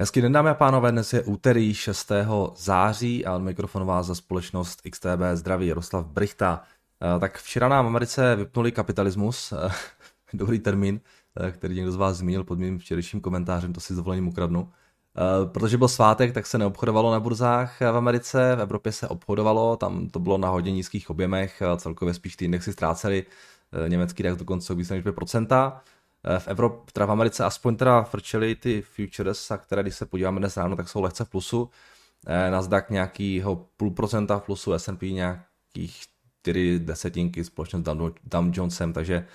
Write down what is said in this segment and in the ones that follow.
Hezký den, dámy a pánové, dnes je úterý 6. září a od mikrofonu vás za společnost XTB zdraví Jaroslav Brichta. Eh, tak včera nám v Americe vypnuli kapitalismus, eh, dobrý termín, eh, který někdo z vás zmínil pod mým včerejším komentářem, to si s dovolením ukradnu. Protože byl svátek, tak se neobchodovalo na burzách v Americe, v Evropě se obchodovalo, tam to bylo na hodně nízkých objemech, celkově spíš ty indexy ztrácely, německý tak dokonce více než 2%. Eh, v Evropě, teda v Americe aspoň teda frčely ty futures, a které když se podíváme dnes ráno, tak jsou lehce v plusu. Eh, Nasdaq nějakýho půl procenta v plusu, S&P nějakých 4 desetinky společně s Dow Jonesem, takže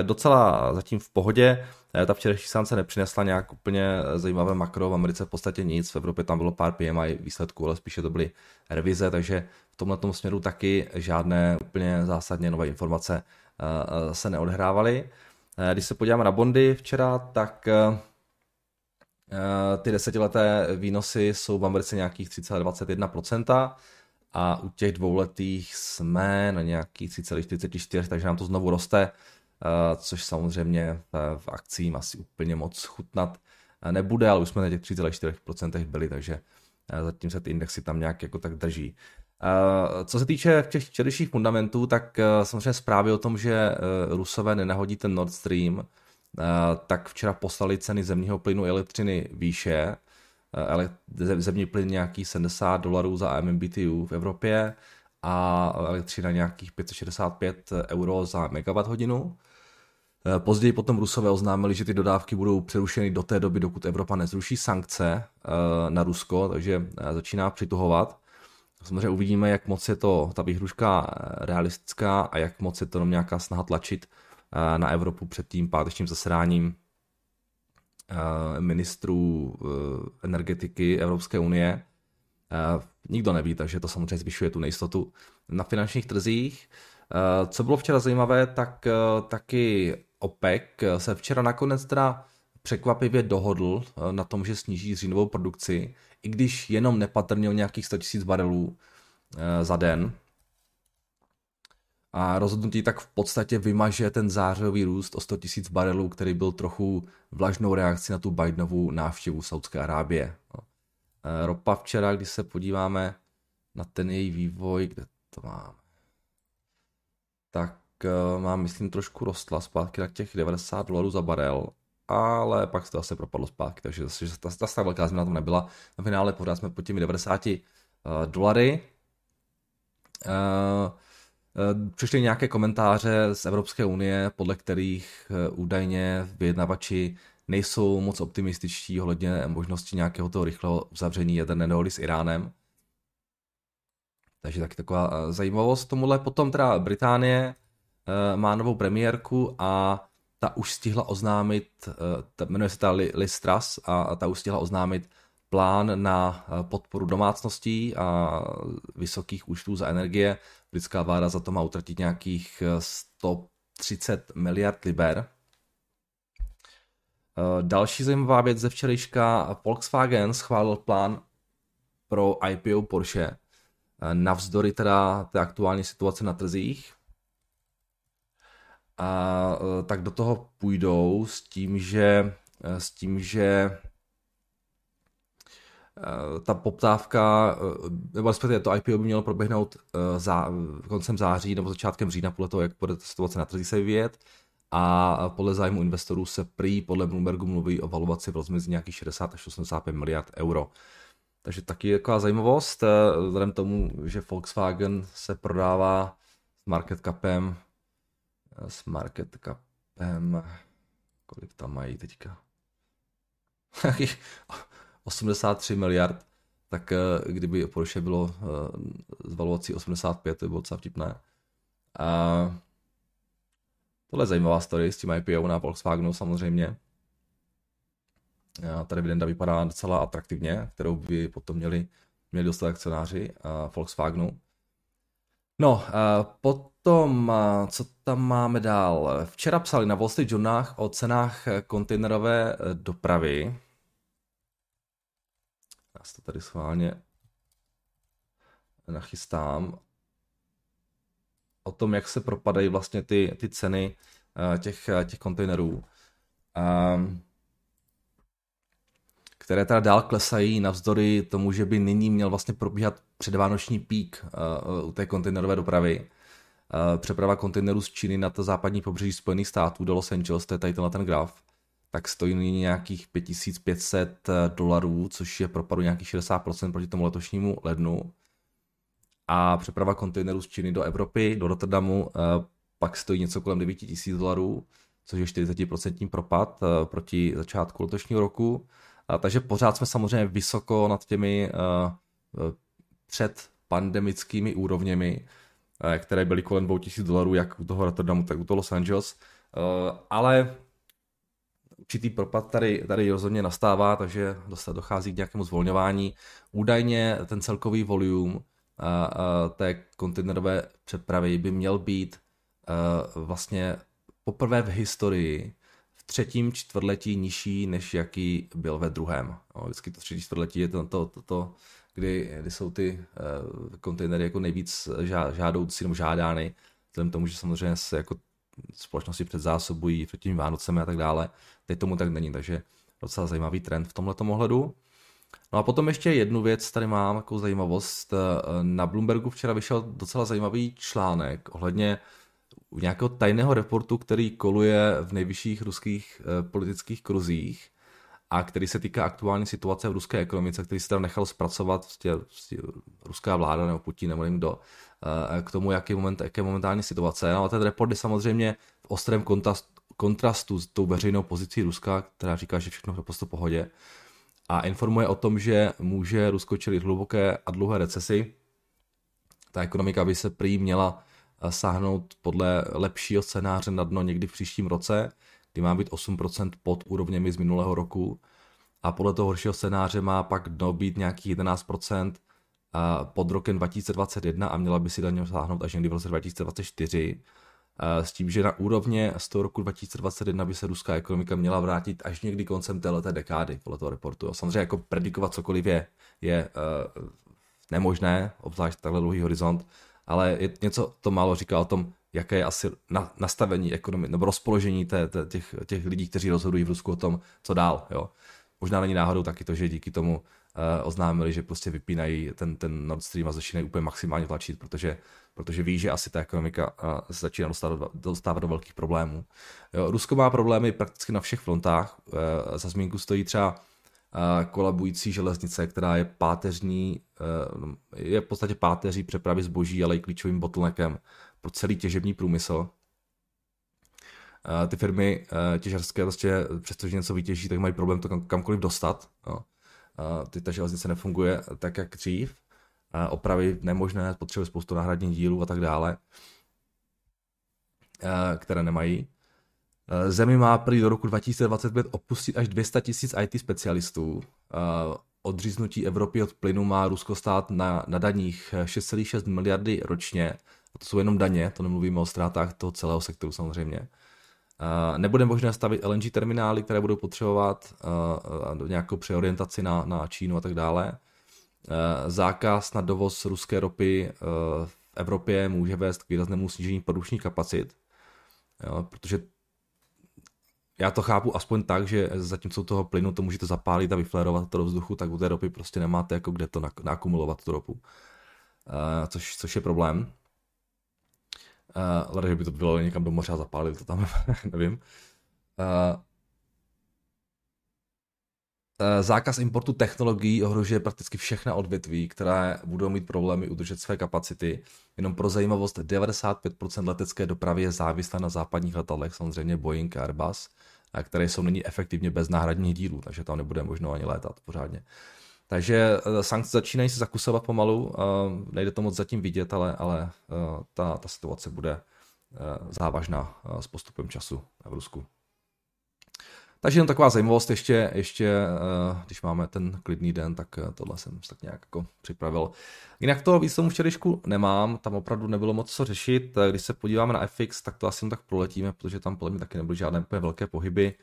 eh, docela zatím v pohodě. Ta včerejší sánce nepřinesla nějak úplně zajímavé makro, v Americe v podstatě nic, v Evropě tam bylo pár PMI výsledků, ale spíše to byly revize, takže v tomhle směru taky žádné úplně zásadně nové informace se neodhrávaly. Eh, když se podíváme na bondy včera, tak eh, eh, ty desetileté výnosy jsou v Americe nějakých 3,21% a u těch dvouletých jsme na nějakých 3,44, takže nám to znovu roste, což samozřejmě v akcím asi úplně moc chutnat nebude, ale už jsme na těch 3,4% byli, takže zatím se ty indexy tam nějak jako tak drží. Eh, co se týče těch včerejších fundamentů, tak eh, samozřejmě zprávy o tom, že eh, Rusové nenahodí ten Nord Stream, tak včera poslali ceny zemního plynu elektřiny výše. Zemní plyn nějaký 70 dolarů za MMBTU v Evropě a elektřina nějakých 565 euro za megawatt hodinu. Později potom Rusové oznámili, že ty dodávky budou přerušeny do té doby, dokud Evropa nezruší sankce na Rusko, takže začíná přituhovat. Samozřejmě uvidíme, jak moc je to ta výhruška eh, realistická a jak moc je to jenom nějaká snaha tlačit eh, na Evropu před tím pátečním zasedáním eh, ministrů energetiky Evropské unie. Nikdo neví, takže to samozřejmě zvyšuje tu nejistotu na finančních trzích. Co bylo včera zajímavé, tak taky OPEC se včera nakonec teda překvapivě dohodl na tom, že sníží říjnovou produkci i když jenom nepatrně o nějakých 100 000 barelů eh, za den. A rozhodnutí tak v podstatě vymaže ten zářový růst o 100 000 barelů, který byl trochu vlažnou reakcí na tu Bidenovu návštěvu Saudské Arábie. No. Eh, ropa včera, když se podíváme na ten její vývoj, kde to máme, tak eh, mám, myslím, trošku rostla zpátky na těch 90 dolarů za barel ale pak se to asi propadlo zpátky, takže zase ta, ta, ta velká změna tam nebyla. Na finále pořád jsme pod těmi 90 uh, dolary. Uh, přišly nějaké komentáře z Evropské unie, podle kterých údajně vyjednavači nejsou moc optimističtí ohledně možnosti nějakého toho rychlého uzavření jaderné dohody s Iránem. Takže taky taková zajímavost tomuhle. Potom teda Británie má novou premiérku a ta už stihla oznámit, eh, ta, jmenuje se ta Liz Truss a ta už stihla oznámit plán na eh, podporu domácností a vysokých účtů za energie. Britská vláda za to má utratit nějakých 130 eh, miliard liber. Další zajímavá věc ze včerejška, Volkswagen schválil plán pro IPO Porsche navzdory teda té aktuální situace na trzích a e, tak do toho půjdou s tím, že e, s tím, že e, ta poptávka, nebo respektive to IPO by mělo proběhnout za, koncem září nebo začátkem října, podle toho, jak bude situace na trzích se vyvíjet. A podle zájmu investorů se prý podle Bloombergu mluví o valuaci v rozmezí nějakých 60 až 85 miliard euro. Takže taky je taková zajímavost, vzhledem tomu, že Volkswagen se prodává s market capem s market capem, kolik tam mají teďka? 83 miliard, tak eh, kdyby Porsche bylo z eh, valuací 85, to by bylo docela vtipné. A tohle je zajímavá story s tím IPO na Volkswagenu samozřejmě. A ta dividenda vypadá docela atraktivně, kterou by potom měli, měli dostat akcionáři Volkswagenu. No, potom, co tam máme dál? Včera psali na Wall Street Journal o cenách kontejnerové e, dopravy. Já to tady schválně nachystám. O tom, jak se propadají vlastně ty, ty ceny e, těch, těch kontejnerů. Které teda dál klesají navzdory tomu, že by nyní měl vlastně probíhat předvánoční pík u té kontejnerové dopravy. Přeprava kontejnerů z Číny na to západní pobřeží Spojených států do Los Angeles, to je tady ten graf, tak stojí nyní nějakých 5500 dolarů, což je propadu nějakých 60% proti tomu letošnímu lednu. A přeprava kontejnerů z Číny do Evropy, do Rotterdamu, pak stojí něco kolem 9000 dolarů, což je 40% propad eh, proti začátku letošního roku. Takže pořád jsme samozřejmě vysoko nad těmi eh, eh, před pandemickými úrovněmi, které byly kolem 2000 dolarů, jak u toho Rotterdamu, tak u toho Los Angeles. Ale určitý propad tady, tady rozhodně nastává, takže dochází k nějakému zvolňování. Údajně ten celkový volume té kontejnerové přepravy by měl být vlastně poprvé v historii třetím čtvrtletí nižší, než jaký byl ve druhém. No, vždycky to třetí čtvrtletí je to, to, to, to kdy, kdy jsou ty uh, kontejnery jako nejvíc žádoucí nebo žádány, vzhledem tomu, že samozřejmě se jako společnosti předzásobují před tím Vánocemi a tak dále. Teď tomu tak není, takže docela zajímavý trend v tomhle ohledu. No a potom ještě jednu věc tady mám, jako zajímavost. Na Bloombergu včera vyšel docela zajímavý článek ohledně uh, u nějakého tajného reportu, který koluje v nejvyšších ruských eh, politických kruzích a který se týká aktuální situace v ruské ekonomice, který se tam nechal zpracovat vlastně, vlastně ruská vláda nebo Putin nebo nevím kdo, eh, k tomu, jaký moment, jaké momentální situace. No a ten report je samozřejmě v ostrém kontrastu s tou veřejnou pozicí Ruska, která říká, že všechno je prostě pohodě a informuje o tom, že může Rusko čelit hluboké a dlouhé recesi. Ta ekonomika by se prý měla sáhnout podle lepšího scénáře na dno někdy v příštím roce, kdy má být 8% pod úrovněmi z minulého roku. A podle toho horšího scénáře má pak dno být nějakých 11% pod rokem 2021 a měla by si daně sáhnout až někdy v roce 2024 s tím, že na úrovně z toho roku 2021 by se ruská ekonomika měla vrátit až někdy koncem této dekády, podle toho reportu. Samozřejmě jako predikovat cokoliv je, je uh, nemožné, obzvlášť takhle dlouhý horizont, ale je něco to málo říká o tom, jaké je asi na, nastavení ekonomie, nebo rozpoložení té, té, těch, těch lidí, kteří rozhodují v Rusku o tom, co dál. Jo. Možná není náhodou taky to, že díky tomu uh, oznámili, že prostě vypínají ten, ten Nord Stream a začínají úplně maximálně tlačit, protože, protože ví, že asi ta ekonomika uh, se začíná dostávat, dostávat do velkých problémů. Jo. Rusko má problémy prakticky na všech frontách. Uh, za zmínku stojí třeba kolabující železnice, která je páteřní, eh, je v podstatě páteří přepravy zboží, ale i klíčovým bottleneckem pro celý těžební průmysl. Ty firmy eh, těžarské, prostě, přestože něco vytěží, tak mají problém to kam, kamkoliv dostat. Ty, ta železnice nefunguje tak, jak dřív. Opravy nemožné, potřebuje spoustu náhradních dílů a tak dále, eh, které nemají. Eh, Zemi má prý do roku 2025 opustit až 200 tisíc IT specialistů. Eh, odříznutí Evropy od plynu má Rusko stát na, na daních 6,6 miliardy ročně. A to jsou jenom daně, to nemluvíme o ztrátách toho celého sektoru samozřejmě. Eh, nebude možné stavit LNG terminály, které budou potřebovat nějakou přeorientaci na, na Čínu a tak dále. Zákaz na dovoz ruské ropy v Evropě může vést k výraznému snížení produkčních kapacit, protože já to chápu aspoň tak, že zatímco toho plynu to můžete zapálit a vyflérovat to do vzduchu, tak u té ropy prostě nemáte jako kde to nakumulovat tu ropu. Uh, což, což je problém. Uh, leda, že by to bylo někam do moře a zapálil to tam, nevím. Uh, Zákaz importu technologií ohrožuje prakticky všechna odvětví, které budou mít problémy udržet své kapacity. Jenom pro zajímavost, 95% letecké dopravy je závislá na západních letadlech, samozřejmě Boeing a Airbus které jsou nyní efektivně bez náhradních dílů, takže tam nebude možno ani létat pořádně. Takže eh, sankce začínají se zakusovat pomalu, eh, nejde to moc zatím vidět, ale, ale eh, ta, ta situace bude závažná s postupem času v Rusku. Takže jen taková zajímavost ještě, ještě eh, když máme ten klidný den, tak eh, tohle jsem tak nějak jako připravil. Jinak to tomu včerejšku nemám, tam opravdu nebylo moc co řešit. Eh, když se podíváme na FX, tak to asi tak proletíme, protože tam podle mě taky nebyly žádné úplně velké pohyby.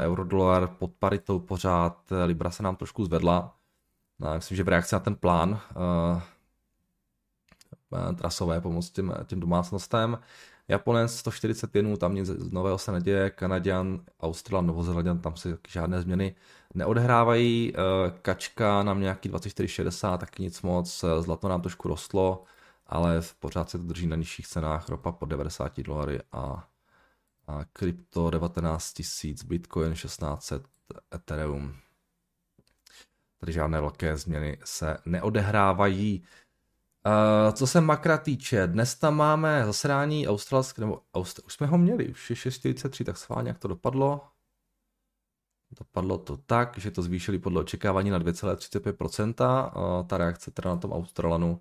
Eurodolar pod paritou pořád, Libra se nám trošku zvedla. Myslím, že v reakci na ten plán trasové pomoc těm, těm domácnostem. Japonec 140 jenů, tam nic nového se neděje, Kanaděn, Australan, Novozelanděn, tam se žádné změny neodehrávají, eh, Kačka nám nějaký 24,60, taky nic moc, zlato nám trošku rostlo, ale pořád se to drží na nižších cenách, ropa po 90 dolary a, a krypto 19 tisíc, Bitcoin 1600, Ethereum. Tady žádné velké změny se neodehrávají. Co se makra týče, dnes tam máme zasedání australské, nebo Austr- už jsme ho měli, už je 6.43, tak sválně jak to dopadlo. Dopadlo to tak, že to zvýšili podle očekávání na 2,35%. Uh, ta reakce teda na tom Australanu,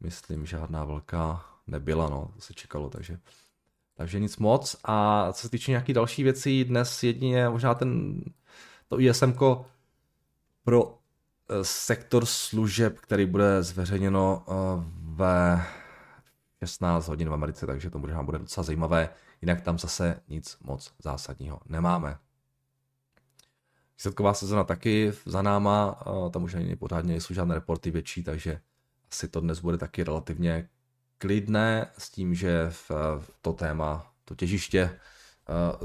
myslím, žádná velká nebyla, no, to se čekalo, takže, takže nic moc. A co se týče nějakých další věcí, dnes jedině možná ten, to ISM pro sektor služeb, který bude zveřejněno eh, ve 16 hodin v Americe, takže to možná bude docela zajímavé. Jinak tam zase nic moc zásadního nemáme. Výsledková sezona taky za náma, eh, tam už není pořádně, nejsou žádné reporty větší, takže asi to dnes bude taky relativně klidné s tím, že v to téma, to těžiště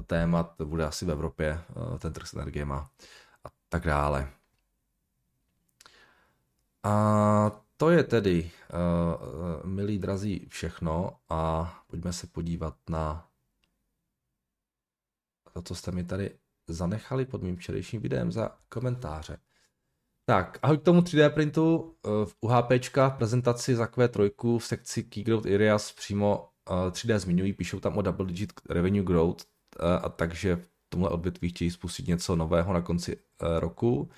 témat bude asi v Evropě, ten trh s energiemi a tak dále. A to je tedy, uh, milí drazí, všechno a pojďme se podívat na to, co jste mi tady zanechali pod mým včerejším videem za komentáře. Tak, ahoj k tomu 3D printu. V UHP v prezentaci za Q3 v sekci Key Growth Areas přímo 3D zmiňují, píšou tam o double digit revenue growth, a takže v tomhle odvětví chtějí spustit něco nového na konci roku,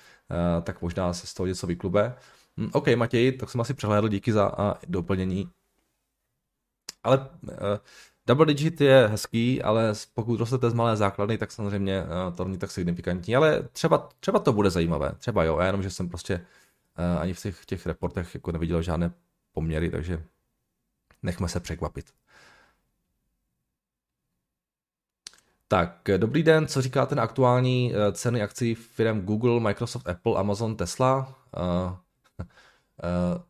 tak možná se z toho něco vyklube. Hm, OK, Matěj, tak jsem asi přehlédl, díky za a, doplnění. Ale uh, double digit je hezký, ale pokud rostete z malé základny, tak samozřejmě uh, to není tak signifikantní, ale třeba, třeba to bude zajímavé, třeba jo, jenom, že jsem prostě uh, ani v těch, těch reportech jako neviděl žádné poměry, takže nechme se překvapit. Tak, dobrý den, co říkáte na aktuální ceny akcí firm Google, Microsoft, Apple, Amazon, Tesla? Eh,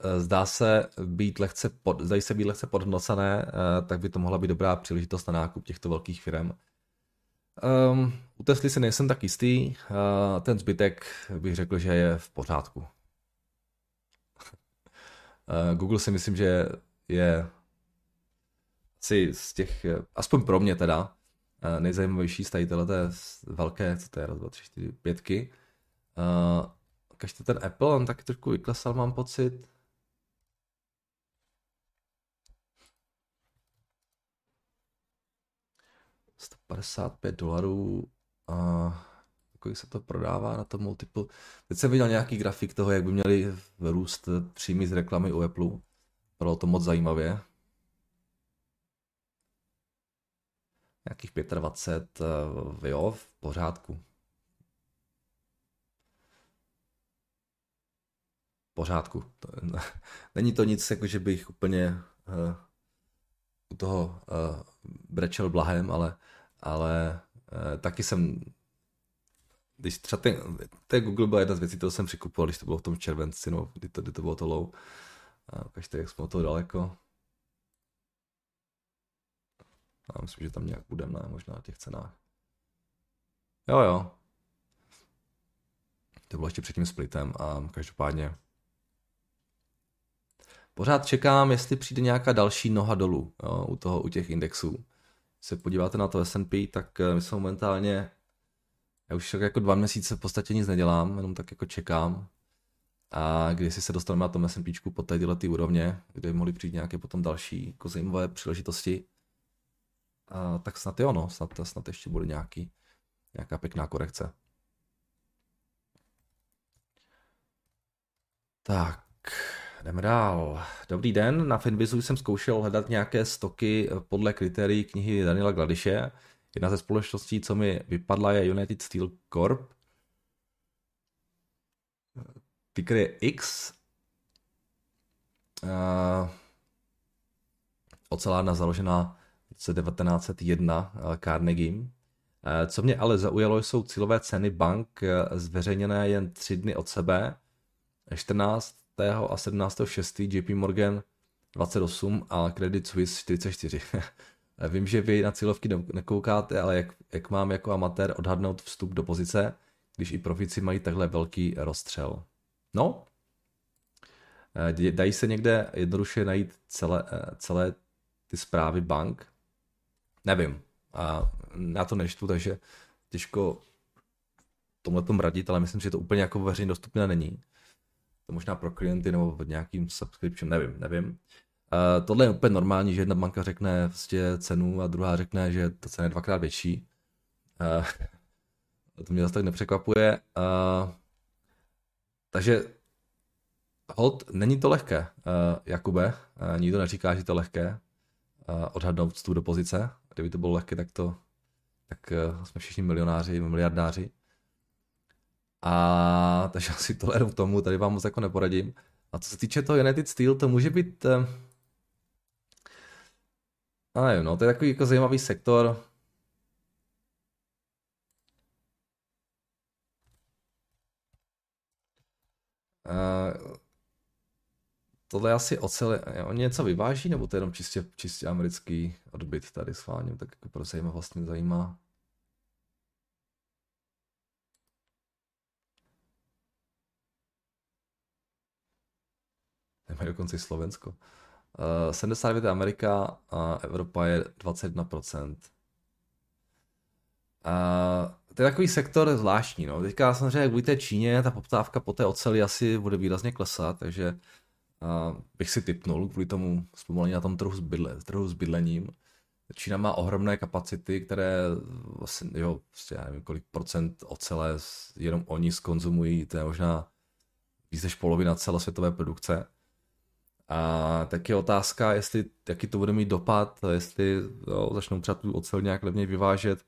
eh, zdá se být lehce pod, zdají se být lehce podhodnocené, eh, tak by to mohla být dobrá příležitost na nákup těchto velkých firm. Um, u Tesly si nejsem tak jistý, uh, ten zbytek bych řekl, že je v pořádku. uh, Google si myslím, že je asi z těch, aspoň pro mě teda, uh, nejzajímavější z tady té velké, co to je, raz, dva, tři, čtyři, pětky. Uh, to ten Apple, on taky trošku vyklesal, mám pocit. $155 dolarů a kolik se to prodává na tom multiple. Teď jsem viděl nějaký grafik toho, jak by měli růst příjmy z reklamy u Apple. Bylo to moc zajímavě. Nějakých 25, eh, jo, v pořádku. Pořádku. To, není to nic, jako že bych úplně uh, u toho uh, brečel blahem, ale, ale uh, taky jsem když třeba ten, ten Google byla jedna z věcí, to jsem přikupoval, když to bylo v tom červenci, no, kdy to, kdy to bylo to low. A ukažte, jak jsme toho daleko. Já myslím, že tam nějak budeme, ne, možná na těch cenách. Jo, jo. To bylo ještě před tím splitem a každopádně Pořád čekám, jestli přijde nějaká další noha dolů jo, u, toho, u těch indexů. Když se podíváte na to S&P, tak eh, my jsme momentálně, já už jako dva měsíce v podstatě nic nedělám, jenom tak jako čekám. A když se dostaneme na tom S&P po tyhle ty úrovně, kde by mohly přijít nějaké potom další jako zajímavé příležitosti, a, tak snad jo, no, snad, snad ještě bude nějaký, nějaká pěkná korekce. Tak, jdeme dál. Dobrý den, na Finvizu jsem zkoušel hledat nějaké stoky podle kritérií knihy Daniela Gladiše. Jedna ze společností, co mi vypadla, je United Steel Corp. Ticker je X. Uh, ocelárna založená v roce 1901 uh, Carnegie. Co mě ale zaujalo, jsou cílové ceny bank zveřejněné jen tři dny od sebe. 14 a 17.6. JP Morgan 28 a Credit Suisse 44. Vím, že vy na cílovky nekoukáte, ale jak, jak mám jako amatér odhadnout vstup do pozice, když i profici mají takhle velký rozstřel? No, eh, dají se někde jednoduše najít celé, eh, celé ty zprávy bank? Nevím. A já to nečtu, takže těžko tomhle tom radit, ale myslím, že to úplně jako veřejně dostupné není. To možná pro klienty nebo v nějakým subscription, nevím, nevím. Uh, tohle je úplně normální, že jedna banka řekne vlastně cenu a druhá řekne, že ta cena je dvakrát větší. Uh, to mě zase tak nepřekvapuje. Uh, takže hold, není to lehké, uh, Jakube, uh, nikdo neříká, že to je lehké uh, odhadnout tu do pozice. Kdyby to bylo lehké, tak to tak uh, jsme všichni milionáři, miliardáři. A takže asi tohle jenom k tomu, tady vám moc jako neporadím. A co se týče toho United Steel, to může být... A nevím, no, to je takový jako zajímavý sektor. Uh, tohle je asi ocel, oni něco vyváží, nebo to je jenom čistě, čistě americký odbyt tady schválně, tak jako pro zajímavost mě zajímá. Nemají dokonce i Slovensko. Uh, 79 je Amerika a Evropa je 21%. Uh, to je takový sektor zvláštní. No. Teďka samozřejmě, jak budete Číně, ta poptávka po té oceli asi bude výrazně klesat, takže uh, bych si typnul kvůli tomu zpomalení na tom trhu s, bydle, trhu s bydlením. Čína má ohromné kapacity, které vlastně, jo, vlastně já nevím, kolik procent ocele jenom oni skonzumují, to je možná víc než polovina celosvětové produkce. A tak je otázka, jestli, jaký to bude mít dopad, jestli jo, začnou třeba tu ocel nějak levně vyvážet.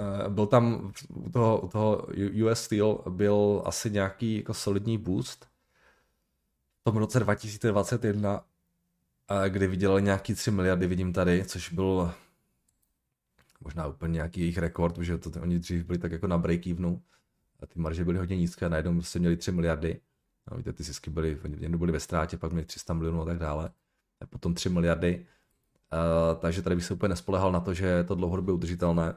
Eh, byl tam u toho, u toho US Steel byl asi nějaký jako solidní boost v tom roce 2021, kdy vydělali nějaký 3 miliardy, vidím tady, což byl možná úplně nějaký jejich rekord, protože to, oni dřív byli tak jako na break-evenu a ty marže byly hodně nízké a najednou prostě měli 3 miliardy. No, víte, ty zisky byly, jednou byly ve ztrátě, pak měli 300 milionů a tak dále. A potom 3 miliardy. Uh, takže tady bych se úplně nespolehal na to, že je to dlouhodobě udržitelné.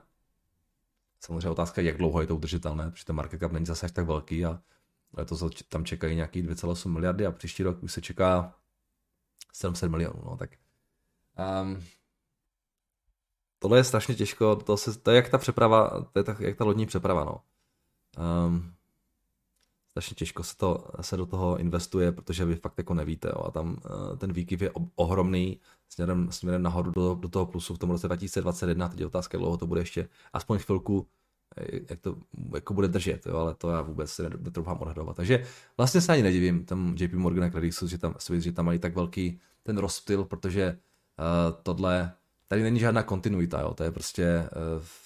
Samozřejmě otázka je, jak dlouho je to udržitelné, protože ten market cap není zase až tak velký a letos tam čekají nějaký 2,8 miliardy a příští rok už se čeká 700 milionů. No, tak um, tohle je strašně těžko, to, se, to je jak ta přeprava, to je tak, jak ta lodní přeprava. No. Um, strašně těžko se, to, se do toho investuje, protože vy fakt jako nevíte. Jo, a tam uh, ten výkyv je ohromný směrem, směrem nahoru do, do toho plusu v tom roce 2021. Teď je otázka, dlouho to bude ještě aspoň chvilku eh, jak to jako bude držet, jo, ale to já vůbec si netroufám odhadovat. Takže vlastně se ani nedivím tam JP Morgan a Credit Suisse, že tam, že tam mají tak velký ten rozptyl, protože uh, tohle tady není žádná kontinuita, jo. to je prostě,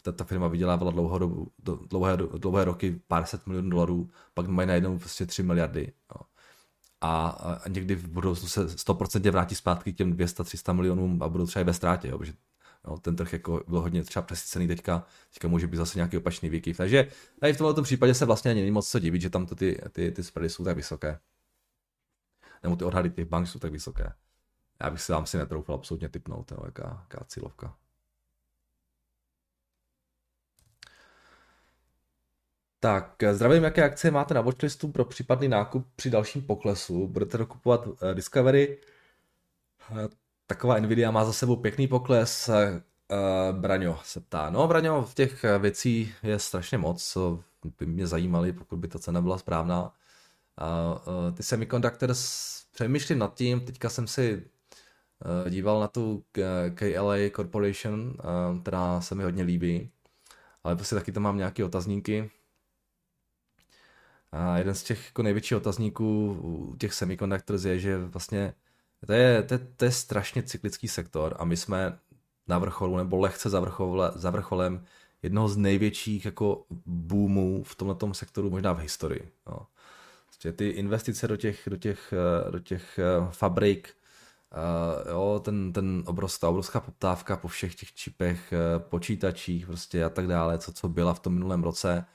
uh, ta firma vydělávala dlouho, do, dlouhé, dlouhé roky pár set milionů dolarů, pak mají najednou prostě 3 miliardy. Jo. A, a někdy v budoucnu se 100% vrátí zpátky k těm 200-300 milionům a budou třeba i ve ztrátě, jo, protože jo, ten trh jako byl hodně třeba přesycený teďka, teďka může být zase nějaký opačný výkyv. Takže tady v tomto případě se vlastně ani není moc co divit, že tam to ty, ty, ty spready jsou tak vysoké. Nebo ty odhady těch bank jsou tak vysoké. Já bych si vám si netroufal absolutně typnout, jo, jaká, jaká cílovka. Tak, zdravím, jaké akcie máte na watchlistu pro případný nákup při dalším poklesu. Budete dokupovat uh, Discovery. Uh, taková Nvidia má za sebou pěkný pokles. Uh, Braňo se ptá. No, Braňo, v těch věcí je strašně moc, co by mě zajímaly, pokud by ta cena byla správná. Ty semiconductors, přemýšlím nad tím, teďka jsem si Eh, díval na tu KLA Corporation, eh, která se mi hodně líbí, ale prostě taky tam mám nějaké otazníky. A jeden z těch jako největších otazníků u těch semiconductors je, že vlastně to je, to, je, to je strašně cyklický sektor a my jsme na vrcholu nebo lehce za, vrchole, za vrcholem jednoho z největších jako boomů v tomto sektoru možná v historii. No. Ty investice do těch, do těch, eh, do těch fabrik, Uh, jo, ten, ten obrovská, obrovská poptávka po všech těch čipech, uh, počítačích prostě a tak dále, co, co byla v tom minulém roce.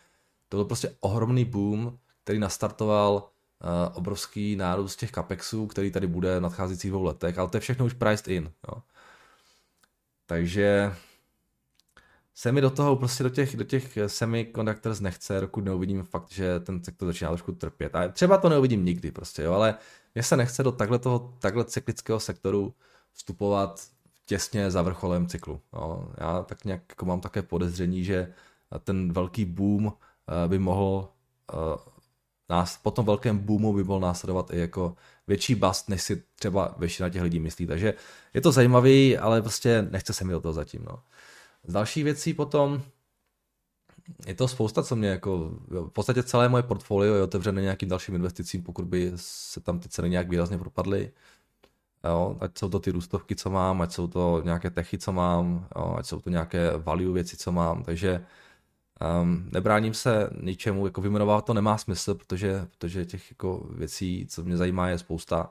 To byl prostě ohromný boom, který nastartoval obrovský nárůst těch capexů, který tady bude v nadcházejících dvou letech, ale to je všechno už priced in. Jo. Takže se mi do toho prostě do těch, do těch semiconductors nechce, dokud neuvidím fakt, že ten sektor začíná trošku trpět. A třeba to neuvidím nikdy prostě, jo, ale mně se nechce do takhle toho, takhle cyklického sektoru vstupovat těsně za vrcholem cyklu. Jo. Já tak nějak jako mám také podezření, že ten velký boom eh, by mohl eh, nás, po tom velkém boomu by mohl následovat i jako větší bust, než si třeba většina těch lidí myslí. Takže je to zajímavý, ale prostě nechce se mi do toho zatím. No. Z další věcí potom je to spousta, co mě jako, v podstatě celé moje portfolio je otevřené nějakým dalším investicím, pokud by se tam ty ceny nějak výrazně propadly. Jo, ať jsou to ty růstovky, co mám, ať jsou to nějaké techy, co mám, jo, ať jsou to nějaké value věci, co mám, takže um, nebráním se ničemu, jako vyjmenovat to nemá smysl, protože, protože těch jako věcí, co mě zajímá, je spousta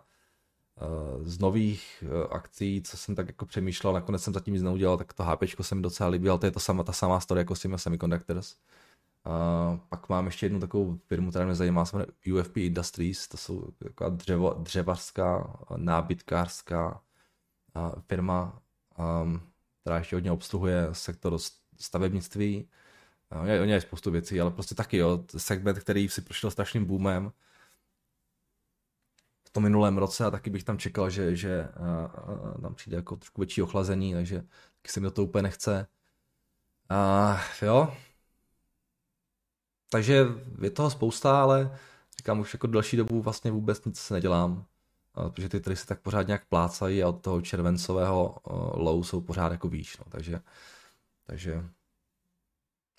z nových eh, akcí, co jsem tak jako přemýšlel, nakonec jsem zatím nic neudělal, tak to HP se mi docela líbilo, ale to je to sama, ta samá story jako s těmi semiconductors. Uh, pak mám ještě jednu takovou firmu, která mě zajímá, se jmenuje UFP Industries, to jsou taková dřevo, dřevařská, nábytkářská firma, um, která ještě hodně obsluhuje sektor stavebnictví. Oni mají spoustu věcí, ale prostě taky jo, segment, který si prošel strašným boomem, v tom minulém roce a taky bych tam čekal, že, že uh, uh, tam přijde jako trošku větší ochlazení, takže taky se mi to úplně nechce. A jo. Takže je toho spousta, ale říkám už jako další dobu vlastně vůbec nic se nedělám, uh, protože ty trhy se tak pořád nějak plácají a od toho červencového low jsou pořád jako výš, no, takže, takže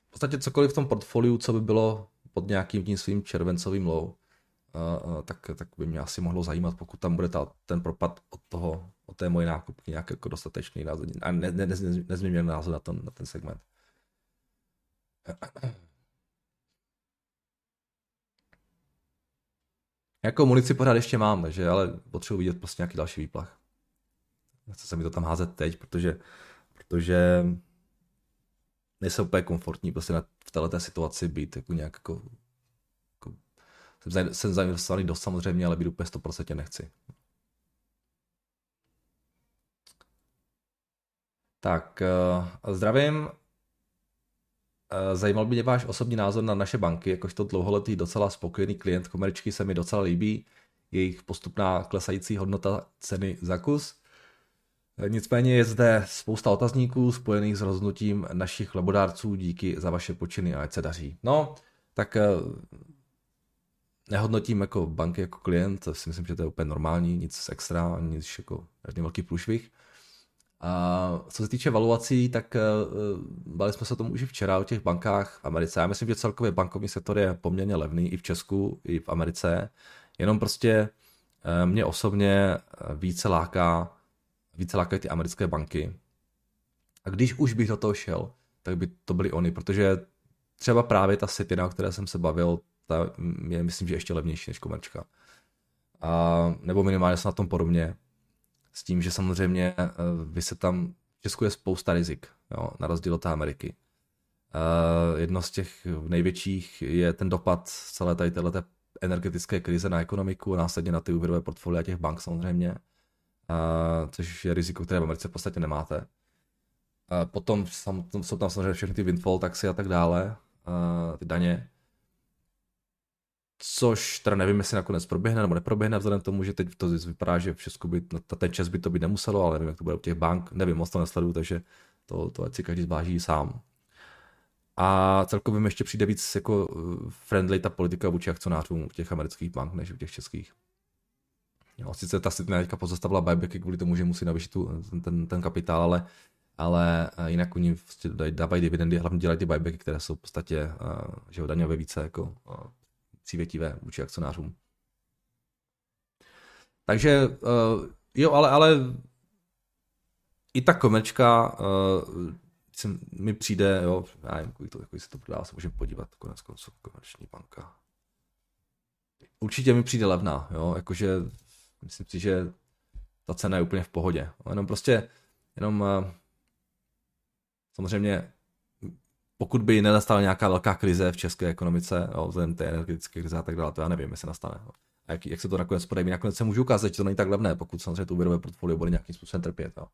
v podstatě cokoliv v tom portfoliu, co by bylo pod nějakým tím svým červencovým low, tak, tak by mě asi mohlo zajímat, pokud tam bude ta, ten propad od toho, od té moje nákupky nějak jako dostatečný názor. A ne, ne, ne, nezměnil názor na ten, na ten segment. Jako munici pořád ještě mám, takže ale potřebuji vidět prostě nějaký další výplach. Nechce se mi to tam házet teď, protože, protože nejsem úplně komfortní prostě na, v této situaci být jako nějak jako jsem, jsem zainvestovaný dost samozřejmě, ale být úplně 100% nechci. Tak, uh, zdravím. Uh, zajímal by mě váš osobní názor na naše banky, jakožto dlouholetý docela spokojený klient komerčky se mi docela líbí, jejich postupná klesající hodnota ceny za kus. Eh, nicméně je zde spousta otazníků spojených s rozhodnutím našich labodárců díky za vaše počiny a ať se daří. No, tak nehodnotím jako banky jako klient, to si myslím, že to je úplně normální, nic extra, nic jako žádný velký průšvih. A co se týče valuací, tak uh, bali jsme se o tom už i včera o těch bankách v Americe. Já myslím, že celkově bankovní sektor je poměrně levný i v Česku, i v Americe. Jenom prostě uh, mě osobně více láká, více lákají ty americké banky. A když už bych do toho šel, tak by to byly oni, protože třeba právě ta City, o které jsem se bavil, ta je myslím, že ještě levnější než komerčka. A, nebo minimálně se na tom podobně. S tím, že samozřejmě eh, vy se tam, v Česku je spousta rizik, jo, na rozdíl od té Ameriky. Uh, jedno z těch největších je ten dopad celé tady této energetické krize na ekonomiku, následně na ty úvěrové portfolia těch bank samozřejmě, uh, což je riziko, které v Americe v podstatě nemáte. Uh, potom sam, jsou tam samozřejmě všechny ty windfall taxy a tak dále, ty daně což teda nevím, jestli nakonec proběhne nebo neproběhne, vzhledem k tomu, že teď to vypadá, že v Česku by, no, ten čas by to být nemuselo, ale nevím, jak to bude u těch bank, nevím, moc to nesleduju, takže to, to ať si každý zváží sám. A celkově mi ještě přijde víc jako eh, friendly ta politika vůči akcionářům těch amerických bank, než u těch českých. Jo, sice ta City teďka pozastavila buybacky kvůli tomu, že musí navýšit tu, ten, ten, ten kapitál, ale, ale eh, jinak oni prostě dávají dividendy, hlavně dělají ty buybacky, které jsou v podstatě že daňové více jako přívětivé vůči akcionářům. Takže uh, jo, ale, ale i ta komerčka uh, mi přijde, jo, já nevím, kolik, to, kolik se to prodá, se můžeme podívat, konec konců komerční banka. Určitě mi přijde levná, jo, jakože myslím si, že ta cena je úplně v pohodě. Jenom prostě, jenom uh, samozřejmě pokud by nenastala nějaká velká krize v české ekonomice, jo, vzhledem té energetické krize a tak dále, to já nevím, jestli nastane. Jo. a jak, jak se to nakonec projeví. Nakonec se můžu ukázat, že to není tak levné, pokud samozřejmě to úvěrové portfolio bude nějakým způsobem trpět. Jo.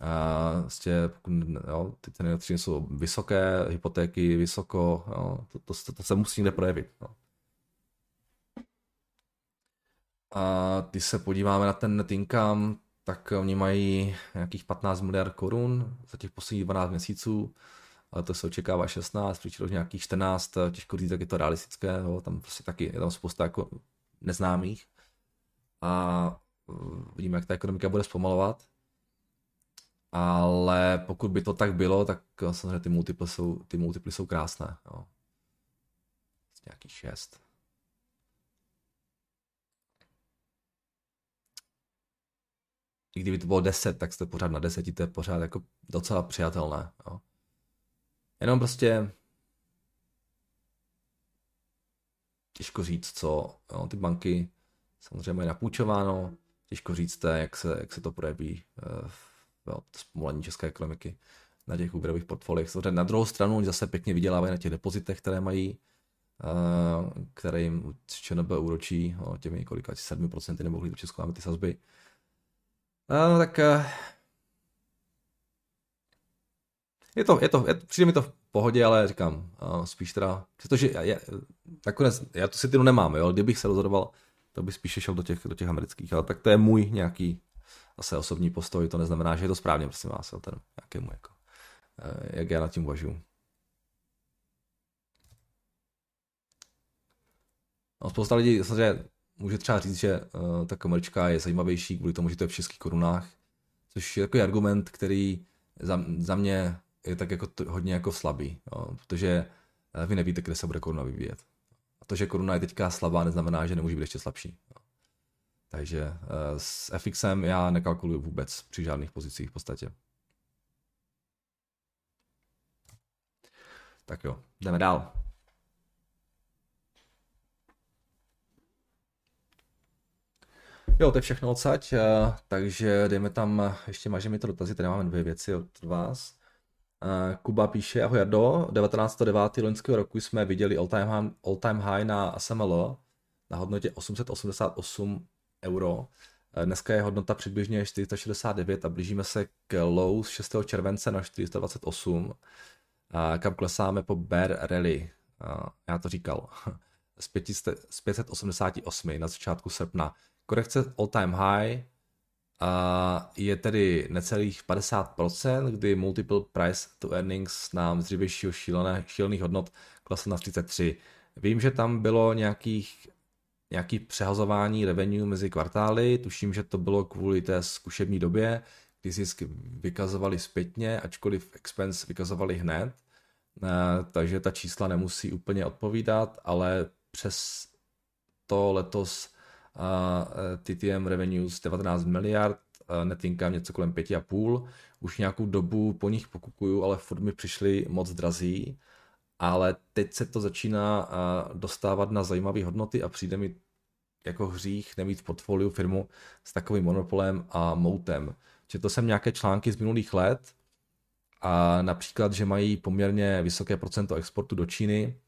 A vlastně, pokud, jo, ty ceny jsou vysoké, hypotéky vysoko, jo, to, to, to, to, se musí někde projevit. Jo. A když se podíváme na ten net income, tak oni mají nějakých 15 miliard korun za těch posledních 12 měsíců, to se očekává 16, přičilo nějakých 14, těžko říct, jak je to realistické, jo, tam prostě taky je tam spousta jako neznámých. A vidíme, jak ta ekonomika bude zpomalovat. Ale pokud by to tak bylo, tak samozřejmě ty multiply jsou, ty multiply jsou krásné. Jo. Nějaký 6. i kdyby to bylo 10, tak jste pořád na 10, to je pořád jako docela přijatelné. Jo. Jenom prostě těžko říct, co jo, ty banky samozřejmě mají napůjčováno, těžko říct, jak se, jak se to projeví eh, jo, zpomalení české ekonomiky na těch úvěrových. Samozřejmě na druhou stranu oni zase pěkně vydělávají na těch depozitech, které mají, eh, které jim ČNB úročí těmi několika 7% nebo do Českou máme ty sazby. No, tak eh, je to, je to, je, přijde mi to v pohodě, ale říkám, spíš teda, přestože já, já, nakonec, já tu Citinu nemám, jo, kdybych se rozhodoval, to by spíše šel do těch, do těch amerických, ale tak to je můj nějaký zase osobní postoj, to neznamená, že je to správně, prosím vás, jo, ten nějakému, jako, eh, jak já nad tím uvažuji. No, spousta lidí samozřejmě může třeba říct, že uh, ta komorčka je zajímavější kvůli tomu, že to je v českých korunách, což je takový argument, který za, za mě je tak jako hodně jako slabý, jo, protože uh, vy nevíte, kde se bude koruna vyvíjet. A to, že koruna je teďka slabá, neznamená, že nemůže být ještě slabší. Jo. Takže uh, s FXem já nekalkuluju vůbec při žádných pozicích v podstatě. Tak jo, jdeme dál. Jo, to je všechno odsaď, eh, takže dejme tam, ještě mažeme to dotazy, tady máme dvě věci od vás. Kuba píše, ahoj Jardo, 19.9. loňského roku jsme viděli all-time high, all-time high na ASML na hodnotě 888 euro. Dneska je hodnota přibližně 469 a blížíme se k low z 6. července na 428, kam klesáme po Bear Rally. Já to říkal. Z 588 na začátku srpna Korekce all time high a je tedy necelých 50%, kdy multiple price to earnings nám z dřívějšího šílených hodnot klesl na 33. Vím, že tam bylo nějakých nějaký přehazování revenue mezi kvartály, tuším, že to bylo kvůli té zkušební době, kdy zisky vykazovali zpětně, ačkoliv expense vykazovali hned, eh, takže ta čísla nemusí úplně odpovídat, ale přes to letos TTM revenues 19 miliard, net income něco kolem 5,5. Už nějakou dobu po nich pokukuju, ale furt mi přišly moc drazí. Ale teď se to začíná dostávat na zajímavé hodnoty a přijde mi jako hřích nemít v portfoliu firmu s takovým monopolem a moutem. Četl jsem nějaké články z minulých let, a například, že mají poměrně vysoké procento exportu do Číny, Eh,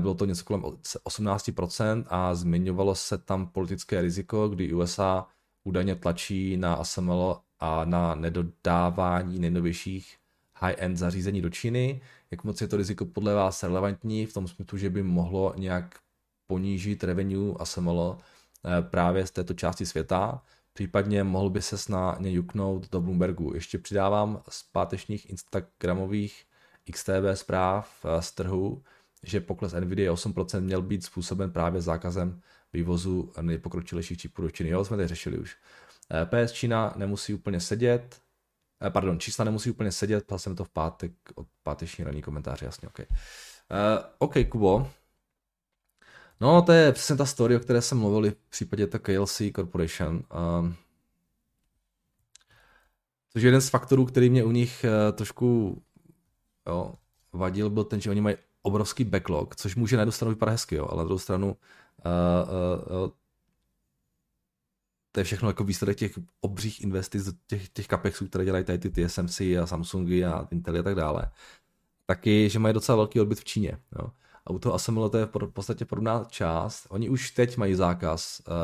bylo to něco kolem 18% a zmiňovalo se tam politické riziko, kdy USA údajně tlačí na ASML a na nedodávání nejnovějších high-end zařízení do Číny. Jak moc je to riziko podle vás relevantní v tom smyslu, že by mohlo nějak ponížit revenue ASML eh, právě z této části světa? Případně mohl by se na ně juknout do Bloombergu. Ještě přidávám z pátečních Instagramových XTB zpráv eh, z trhu, že pokles Nvidia 8% měl být způsoben právě zákazem vývozu nejpokročilejších čipů do Číny. Jo, jsme tady řešili už. Eh, PS Čína nemusí úplně sedět, eh, pardon, čísla nemusí úplně sedět, ptal jsem to v pátek od páteční ranní komentáře, jasně, OK. Uh, OK, Kubo. No, to je přesně ta story, o které jsem mluvil v případě to KLC Corporation. Um, což je jeden z faktorů, který mě u nich uh, trošku jo, vadil, byl ten, že oni mají obrovský backlog, což může na jednu stranu vypadat hezky, jo, ale na druhou stranu uh, uh, to je všechno jako výsledek těch obřích investic, těch, těch capexů, které dělají tady ty TSMC a Samsungy a Intel a tak dále. Taky, že mají docela velký odbyt v Číně. Jo. auto ASML to je v podstatě podobná část. Oni už teď mají zákaz uh,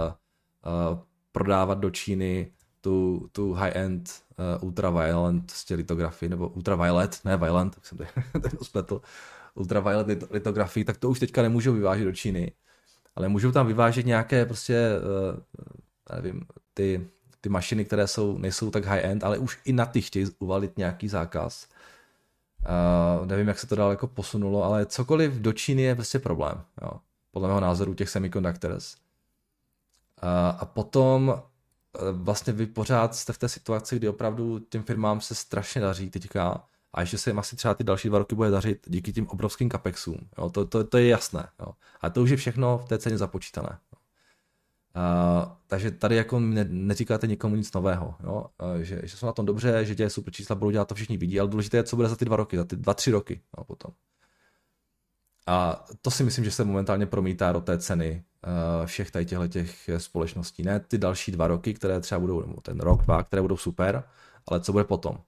uh, prodávat do Číny tu, tu high-end uh, ultraviolet litografii, nebo ultraviolet, ne violent, tak jsem to spletl, ultraviolet litografii, tak to už teďka nemůžou vyvážet do Číny. Ale můžou tam vyvážet nějaké prostě, uh, nevím, ty, ty mašiny, které jsou, nejsou tak high-end, ale už i na ty chtějí uvalit nějaký zákaz. Uh, nevím, jak se to daleko posunulo, ale cokoliv do Číny je prostě problém, jo. podle mého názoru těch semiconductors. Uh, a potom vlastně vy pořád jste v té situaci, kdy opravdu těm firmám se strašně daří teďka a ještě se jim asi třeba ty další dva roky bude dařit díky tím obrovským capexům. Jo, to, to, to je jasné. Jo. A to už je všechno v té ceně započítané. Uh, takže tady jako ne, neříkáte nikomu nic nového, jo? Uh, že, že jsou na tom dobře, že tě super čísla budou dělat, to všichni vidí, ale důležité je, co bude za ty dva roky, za ty dva, tři roky jo, potom. A to si myslím, že se momentálně promítá do té ceny uh, všech tady těchto těch společností. Ne ty další dva roky, které třeba budou, nebo ten rok, dva, které budou super, ale co bude potom.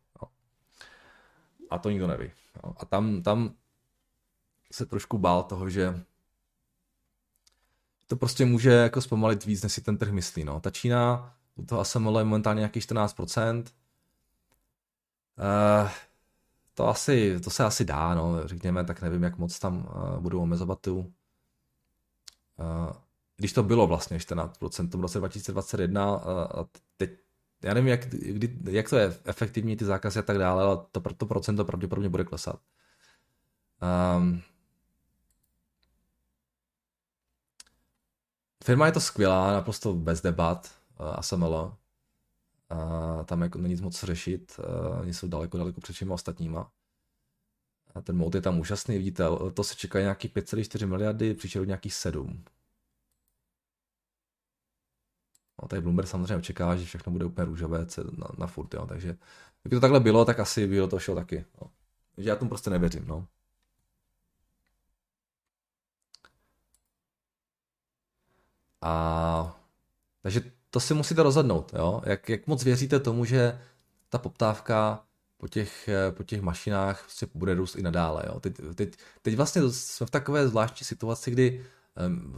A to nikdo neví. Jo. A tam, tam se trošku bál toho, že to prostě může jako zpomalit víc, než si ten trh myslí. No. Ta Čína, u toho ASML je momentálně nějakých 14%. Uh, to asi, to se asi dá, no, řekněme, tak nevím, jak moc tam uh, budou omezovat tu. Uh, když to bylo vlastně 14% v roce 2021 uh, a teď, já nevím, jak, kdy, jak to je efektivní ty zákazy a tak dále, ale to, to procento pravděpodobně bude klesat. Um, Firma je to skvělá, naprosto bez debat, uh, ASML. A tam jako není moc řešit, uh, oni jsou daleko, daleko před všemi ostatníma. A ten mod je tam úžasný, vidíte, to se čeká nějaký 5,4 miliardy, příště nějakých 7. No, tady Bloomberg samozřejmě očekává, že všechno bude úplně růžové na, na furt, jo, takže kdyby to takhle bylo, tak asi by toho šel taky. No. Takže já tomu prostě nevěřím, no. A takže to si musíte rozhodnout, jo? Jak, jak moc věříte tomu, že ta poptávka po těch, po těch mašinách prostě bude růst i nadále. Jo? Teď, teď, teď vlastně jsme v takové zvláštní situaci, kdy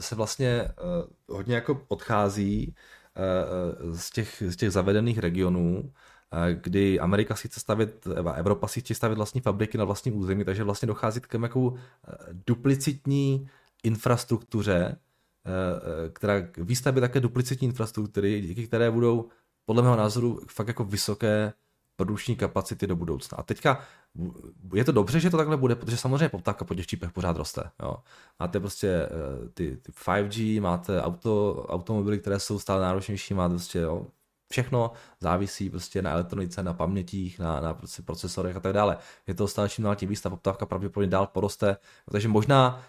se vlastně uh, hodně jako odchází z, těch, z těch zavedených regionů, uh, kdy Amerika si chce stavět, Evropa si chce stavět vlastní fabriky na vlastním území, takže vlastně dochází k jako duplicitní infrastruktuře, Eh, eh, která výstavby také duplicitní infrastruktury, díky které budou podle mého názoru fakt jako vysoké produkční kapacity do budoucna. A teďka je to dobře, že to takhle bude, protože samozřejmě poptávka po těch čípech pořád roste. Jo. Máte prostě eh, ty, ty 5G, máte auto, automobily, které jsou stále náročnější, máte prostě jo, všechno závisí prostě na elektronice, na pamětích, na, na prostě procesorech a tak dále. Je to stále čím dál tím víc, ta poptávka pravděpodobně dál poroste, takže možná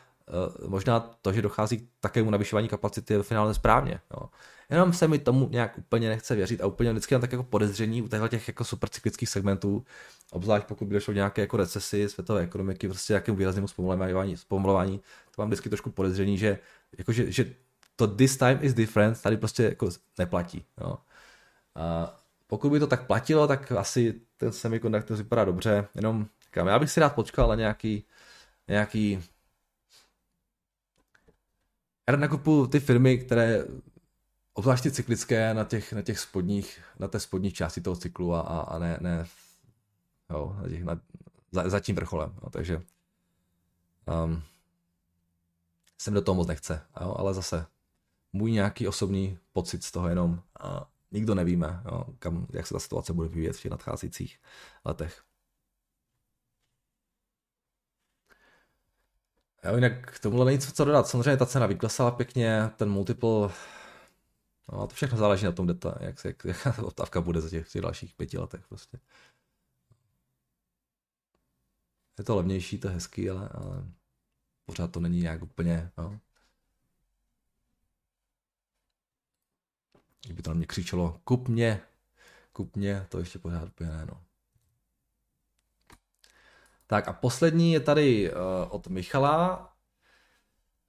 možná to, že dochází k takovému navyšování kapacity je v finále správně. Jo. Jenom se mi tomu nějak úplně nechce věřit a úplně vždycky mám tak jako podezření u těchto těch jako super cyklických segmentů, obzvlášť pokud by došlo nějaké jako recesi světové ekonomiky, prostě nějakému výraznému zpomalování, zpomalování, to mám vždycky trošku podezření, že, jako že, že to this time is different tady prostě jako neplatí. Jo. A pokud by to tak platilo, tak asi ten semiconductor vypadá dobře, jenom říkám, já bych si rád počkal na nějaký, nějaký já nakupu ty firmy, které obzvláště cyklické na těch, na těch spodních, na té spodních části toho cyklu a, a ne, ne jo, na těch, na, za, za tím vrcholem. Jo, takže um, jsem do toho moc nechce, jo, ale zase můj nějaký osobní pocit z toho jenom a nikdo nevíme, jo, kam, jak se ta situace bude vyvíjet v těch nadcházejících letech. Jo, jinak k tomuhle není co dodat. Samozřejmě ta cena vyklesala pěkně, ten multiple, no to všechno záleží na tom, deta, jak, jak, jak ta poptávka bude za těch, těch dalších pěti letech prostě. Je to levnější, to je hezký, ale, ale pořád to není nějak úplně, no. Kdyby to na mě křičelo, kup mě, kup mě, to ještě pořád úplně ne, no. Tak a poslední je tady uh, od Michala.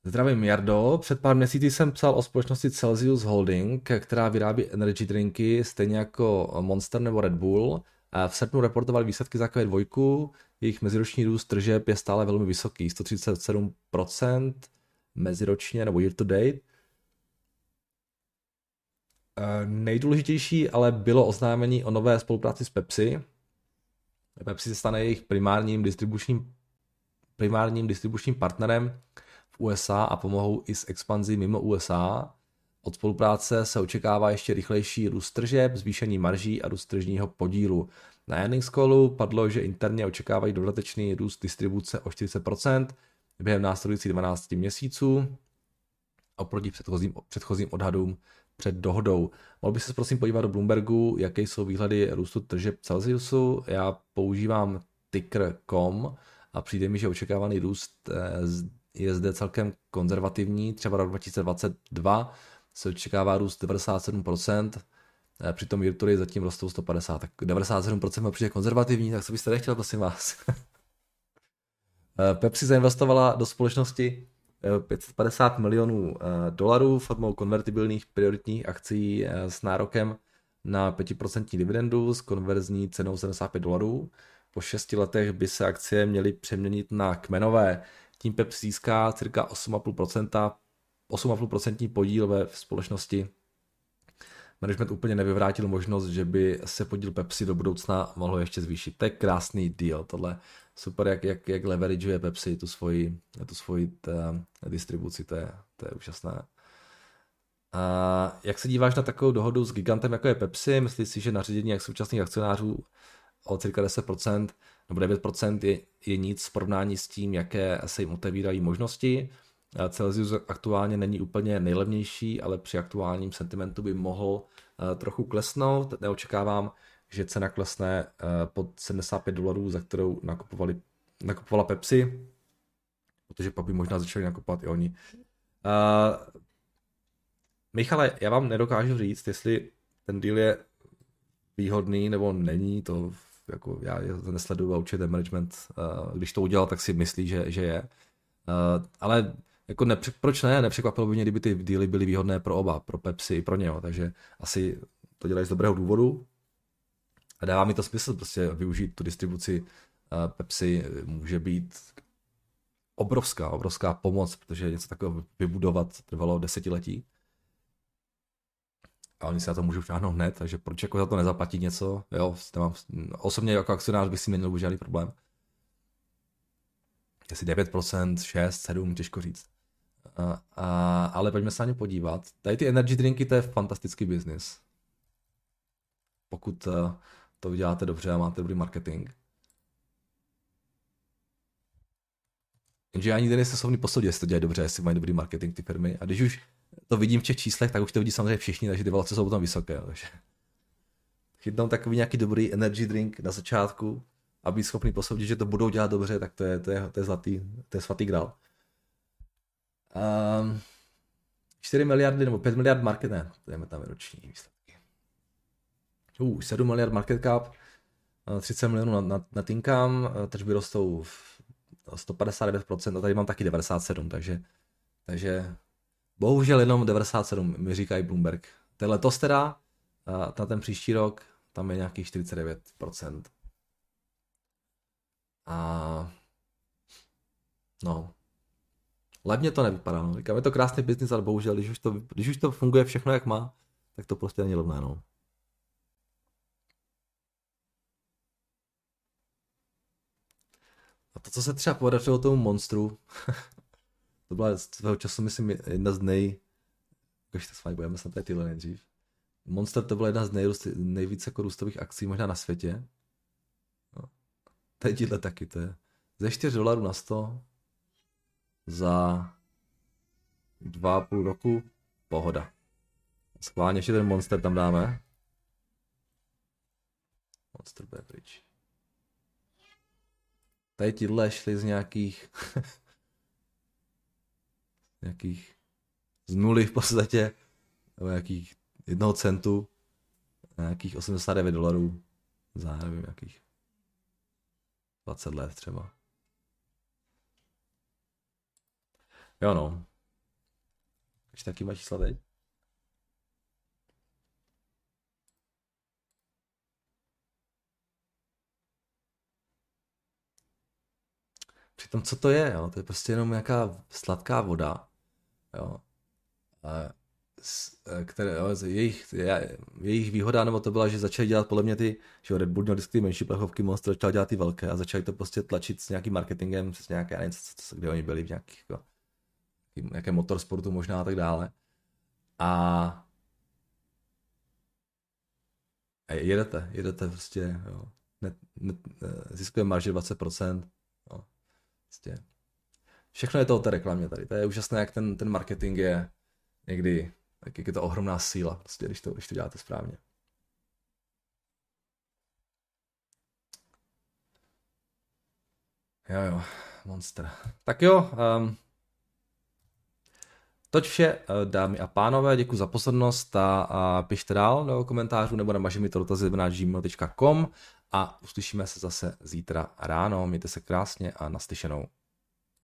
Zdravím Jardo, před pár měsíci jsem psal o společnosti Celsius Holding, která vyrábí energy drinky, stejně jako Monster nebo Red Bull. V srpnu reportovali výsledky za Q2, jejich meziroční růst tržeb je stále velmi vysoký, 137% meziročně nebo year to date. Nejdůležitější ale bylo oznámení o nové spolupráci s Pepsi. Pepsi se stane jejich primárním distribučním, primárním distribučním partnerem v USA a pomohou i s expanzí mimo USA. Od spolupráce se očekává ještě rychlejší růst tržeb, zvýšení marží a růst tržního podílu. Na earnings callu padlo, že interně očekávají dodatečný růst distribuce o 40% během následujících 12 měsíců oproti předchozím, předchozím odhadům před dohodou. Mohl bych se prosím podívat do Bloombergu, jaké jsou výhledy růstu tržeb Celsiusu. Já používám ticker.com a přijde mi, že očekávaný růst eh, je zde celkem konzervativní. Třeba rok 2022 se očekává růst 97%, eh, přitom Virtury zatím rostou 150, tak 97% má přijde konzervativní, tak co byste nechtěl, prosím vás. Eh, Pepsi zainvestovala do společnosti 550 milionů dolarů formou konvertibilních prioritních akcí s nárokem na 5% dividendu s konverzní cenou 75 dolarů. Po 6 letech by se akcie měly přeměnit na kmenové. Tím Pepsi získá cirka 8,5%, 8,5% podíl ve společnosti. Management úplně nevyvrátil možnost, že by se podíl Pepsi do budoucna mohlo ještě zvýšit. To je krásný deal, tohle super, jak, jak, jak leverageuje Pepsi tu svoji, tu svoji ta, distribuci, to je, to je úžasné. A jak se díváš na takovou dohodu s gigantem, jako je Pepsi? Myslíš si, že nařízení jak současných akcionářů o cirka 10% nebo 9% je, je nic v porovnání s tím, jaké se jim otevírají možnosti? Celsius aktuálně není úplně nejlevnější, ale při aktuálním sentimentu by mohl uh, trochu klesnout. Neočekávám, že cena klesne uh, pod 75 dolarů, za kterou nakupovali, nakupovala Pepsi, protože pak by možná začali nakupovat i oni. Uh, Michale, já vám nedokážu říct, jestli ten deal je výhodný nebo není, to jako já nesleduju a určitě management, uh, když to udělal, tak si myslí, že, že je. Uh, ale jako nepře- proč ne, nepřekvapilo by mě, kdyby ty díly byly výhodné pro oba, pro Pepsi i pro něho, takže asi to dělají z dobrého důvodu a dává mi to smysl prostě využít tu distribuci uh, Pepsi může být obrovská, obrovská pomoc, protože něco takového vybudovat trvalo desetiletí a oni se na to můžou šáhnout hned, takže proč jako za to nezaplatit něco, jo, mám, osobně jako akcionář bych si neměl žádný problém. Jestli 9%, 6, 7, těžko říct. A, a, ale pojďme se na ně podívat. Tady ty energy drinky, to je fantastický biznis. Pokud uh, to uděláte dobře a máte dobrý marketing. Jenže já nikdy nejsem schopný posoudit, jestli to dělají dobře, jestli mají dobrý marketing ty firmy. A když už to vidím v těch číslech, tak už to vidí samozřejmě všichni, takže ty valce jsou tam vysoké. Takže chytnou takový nějaký dobrý energy drink na začátku a být schopný posoudit, že to budou dělat dobře, tak to je, to je, to je zlatý, to je svatý grál. Um, ehm, 4 miliardy nebo 5 miliard market, ne, dejme tam roční výsledky. Uh, 7 miliard market cap, 30 milionů na, na, na Tinkam, tržby rostou 159% a tady mám taky 97, takže, takže Bohužel jenom 97, mi říkají Bloomberg. To je letos teda, na ten příští rok, tam je nějakých 49%. A no, levně to nevypadá. No. Říkám, je to krásný biznis, ale bohužel, když už, to, když už to funguje všechno, jak má, tak to prostě není levné. No. To, co se třeba podařilo tomu monstru, To byla svého času, myslím, jedna z nej... Když to s vámi budeme snad tyhle nejdřív. Monster to byla jedna z nejrůst, nejvíce jako růstových akcí možná na světě. No. Teď taky, to je ze 4 dolarů na 100 za 2,5 roku pohoda. Schválně ještě ten Monster tam dáme. Monster Beverage. Tady tyhle šli z nějakých nějakých z nuly v podstatě, nebo nějakých jednoho centu, nějakých 89 dolarů za, nevím, jakých 20 let třeba. Jo no. Ještě taky má čísla teď? Přitom co to je, jo? To je prostě jenom nějaká sladká voda, jo? A Eh, které, jo, jejich, jejich výhoda, nebo to byla, že začali dělat podle mě ty, že Red Bull měl vždycky ty menší plechovky, Monster začal dělat ty velké a začali to prostě tlačit s nějakým marketingem, s nějaké, já nevím, co, co, kde oni byli, v nějakých, jako, nějaké motorsportu možná a tak dále. A, jedete, jedete prostě, jo. Net, net, ziskuje marže 20%, jo. Prostě. Všechno je to o té reklamě tady, to je úžasné, jak ten, ten marketing je někdy tak jak je to ohromná síla, prostě, když, to, když to děláte správně. Jo, jo, monster. Tak jo, um, toť vše, eh, dámy a pánové, děkuji za pozornost a, a pište dál do komentářů nebo na mi to dotazy na gmail.com a uslyšíme se zase zítra ráno. Mějte se krásně a naslyšenou.